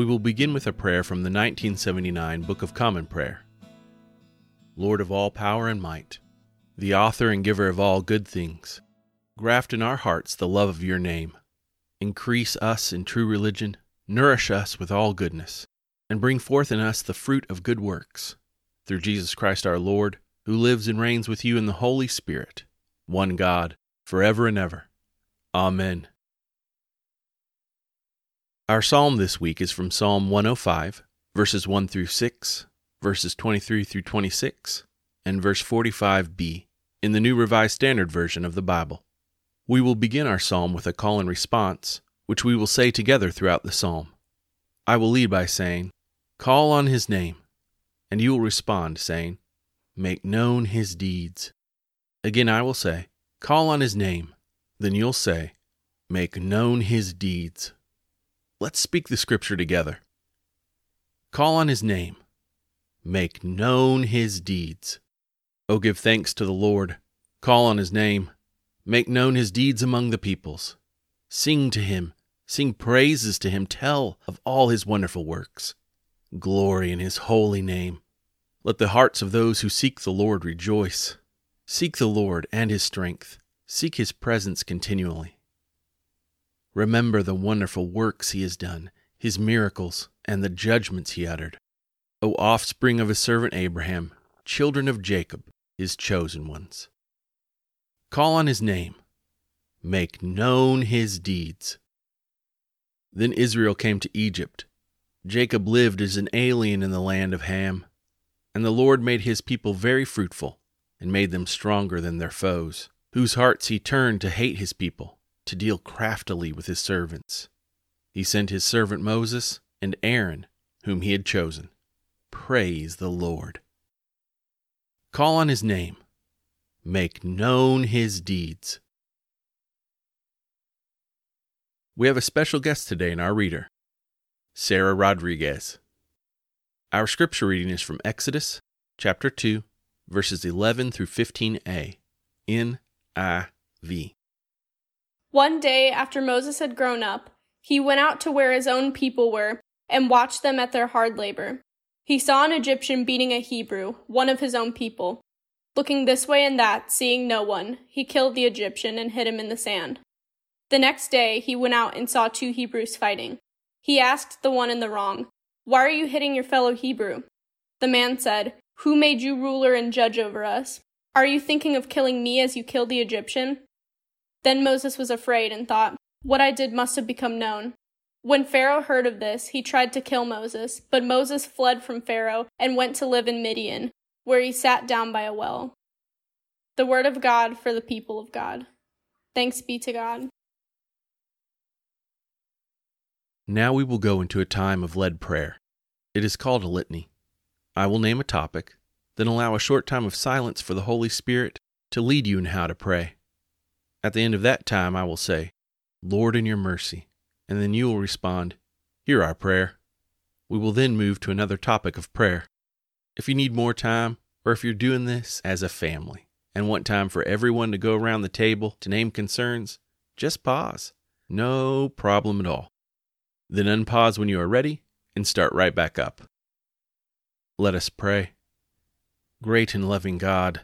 We will begin with a prayer from the 1979 Book of Common Prayer. Lord of all power and might, the author and giver of all good things, graft in our hearts the love of your name. Increase us in true religion, nourish us with all goodness, and bring forth in us the fruit of good works. Through Jesus Christ our Lord, who lives and reigns with you in the Holy Spirit, one God, forever and ever. Amen. Our psalm this week is from Psalm 105, verses 1 through 6, verses 23 through 26, and verse 45b in the New Revised Standard Version of the Bible. We will begin our psalm with a call and response, which we will say together throughout the psalm. I will lead by saying, Call on his name, and you will respond, saying, Make known his deeds. Again, I will say, Call on his name, then you'll say, Make known his deeds. Let's speak the scripture together. Call on his name. Make known his deeds. Oh, give thanks to the Lord. Call on his name. Make known his deeds among the peoples. Sing to him. Sing praises to him. Tell of all his wonderful works. Glory in his holy name. Let the hearts of those who seek the Lord rejoice. Seek the Lord and his strength. Seek his presence continually. Remember the wonderful works he has done, his miracles, and the judgments he uttered. O offspring of his servant Abraham, children of Jacob, his chosen ones. Call on his name. Make known his deeds. Then Israel came to Egypt. Jacob lived as an alien in the land of Ham. And the Lord made his people very fruitful, and made them stronger than their foes, whose hearts he turned to hate his people to deal craftily with his servants. He sent his servant Moses and Aaron, whom he had chosen. Praise the Lord. Call on his name. Make known his deeds. We have a special guest today in our reader, Sarah Rodriguez. Our scripture reading is from Exodus chapter 2, verses 11 through 15a, NIV. One day after Moses had grown up, he went out to where his own people were and watched them at their hard labor. He saw an Egyptian beating a Hebrew, one of his own people. Looking this way and that, seeing no one, he killed the Egyptian and hid him in the sand. The next day he went out and saw two Hebrews fighting. He asked the one in the wrong, Why are you hitting your fellow Hebrew? The man said, Who made you ruler and judge over us? Are you thinking of killing me as you killed the Egyptian? Then Moses was afraid and thought, What I did must have become known. When Pharaoh heard of this, he tried to kill Moses, but Moses fled from Pharaoh and went to live in Midian, where he sat down by a well. The word of God for the people of God. Thanks be to God. Now we will go into a time of led prayer. It is called a litany. I will name a topic, then allow a short time of silence for the Holy Spirit to lead you in how to pray. At the end of that time, I will say, Lord, in your mercy. And then you will respond, Hear our prayer. We will then move to another topic of prayer. If you need more time, or if you're doing this as a family and want time for everyone to go around the table to name concerns, just pause. No problem at all. Then unpause when you are ready and start right back up. Let us pray. Great and loving God,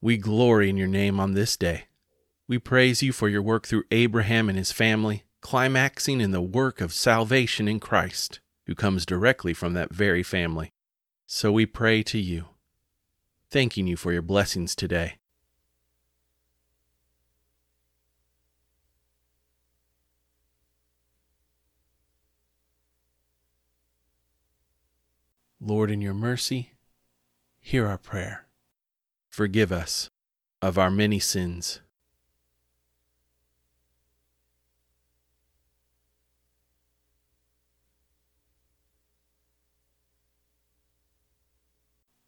we glory in your name on this day. We praise you for your work through Abraham and his family, climaxing in the work of salvation in Christ, who comes directly from that very family. So we pray to you, thanking you for your blessings today. Lord, in your mercy, hear our prayer. Forgive us of our many sins.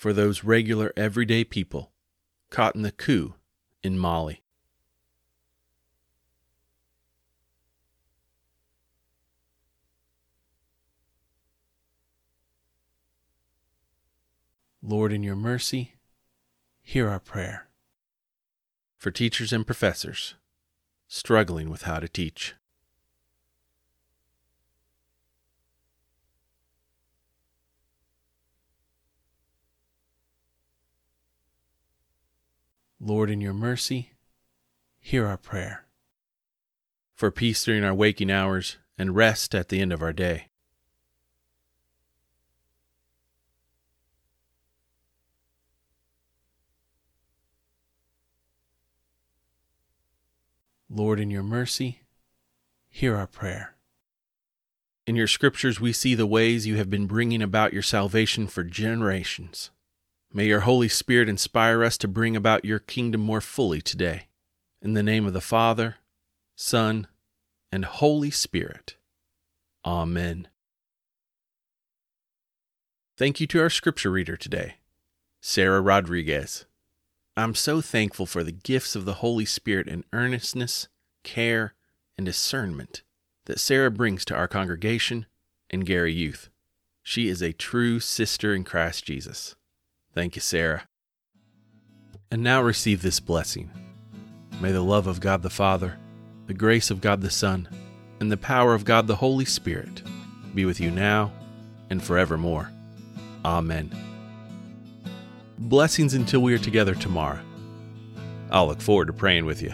For those regular, everyday people caught in the coup in Mali. Lord, in your mercy, hear our prayer. For teachers and professors struggling with how to teach. Lord, in your mercy, hear our prayer. For peace during our waking hours and rest at the end of our day. Lord, in your mercy, hear our prayer. In your scriptures, we see the ways you have been bringing about your salvation for generations. May your Holy Spirit inspire us to bring about your kingdom more fully today. In the name of the Father, Son, and Holy Spirit. Amen. Thank you to our scripture reader today, Sarah Rodriguez. I'm so thankful for the gifts of the Holy Spirit in earnestness, care, and discernment that Sarah brings to our congregation and Gary Youth. She is a true sister in Christ Jesus. Thank you, Sarah. And now receive this blessing. May the love of God the Father, the grace of God the Son, and the power of God the Holy Spirit be with you now and forevermore. Amen. Blessings until we are together tomorrow. I'll look forward to praying with you.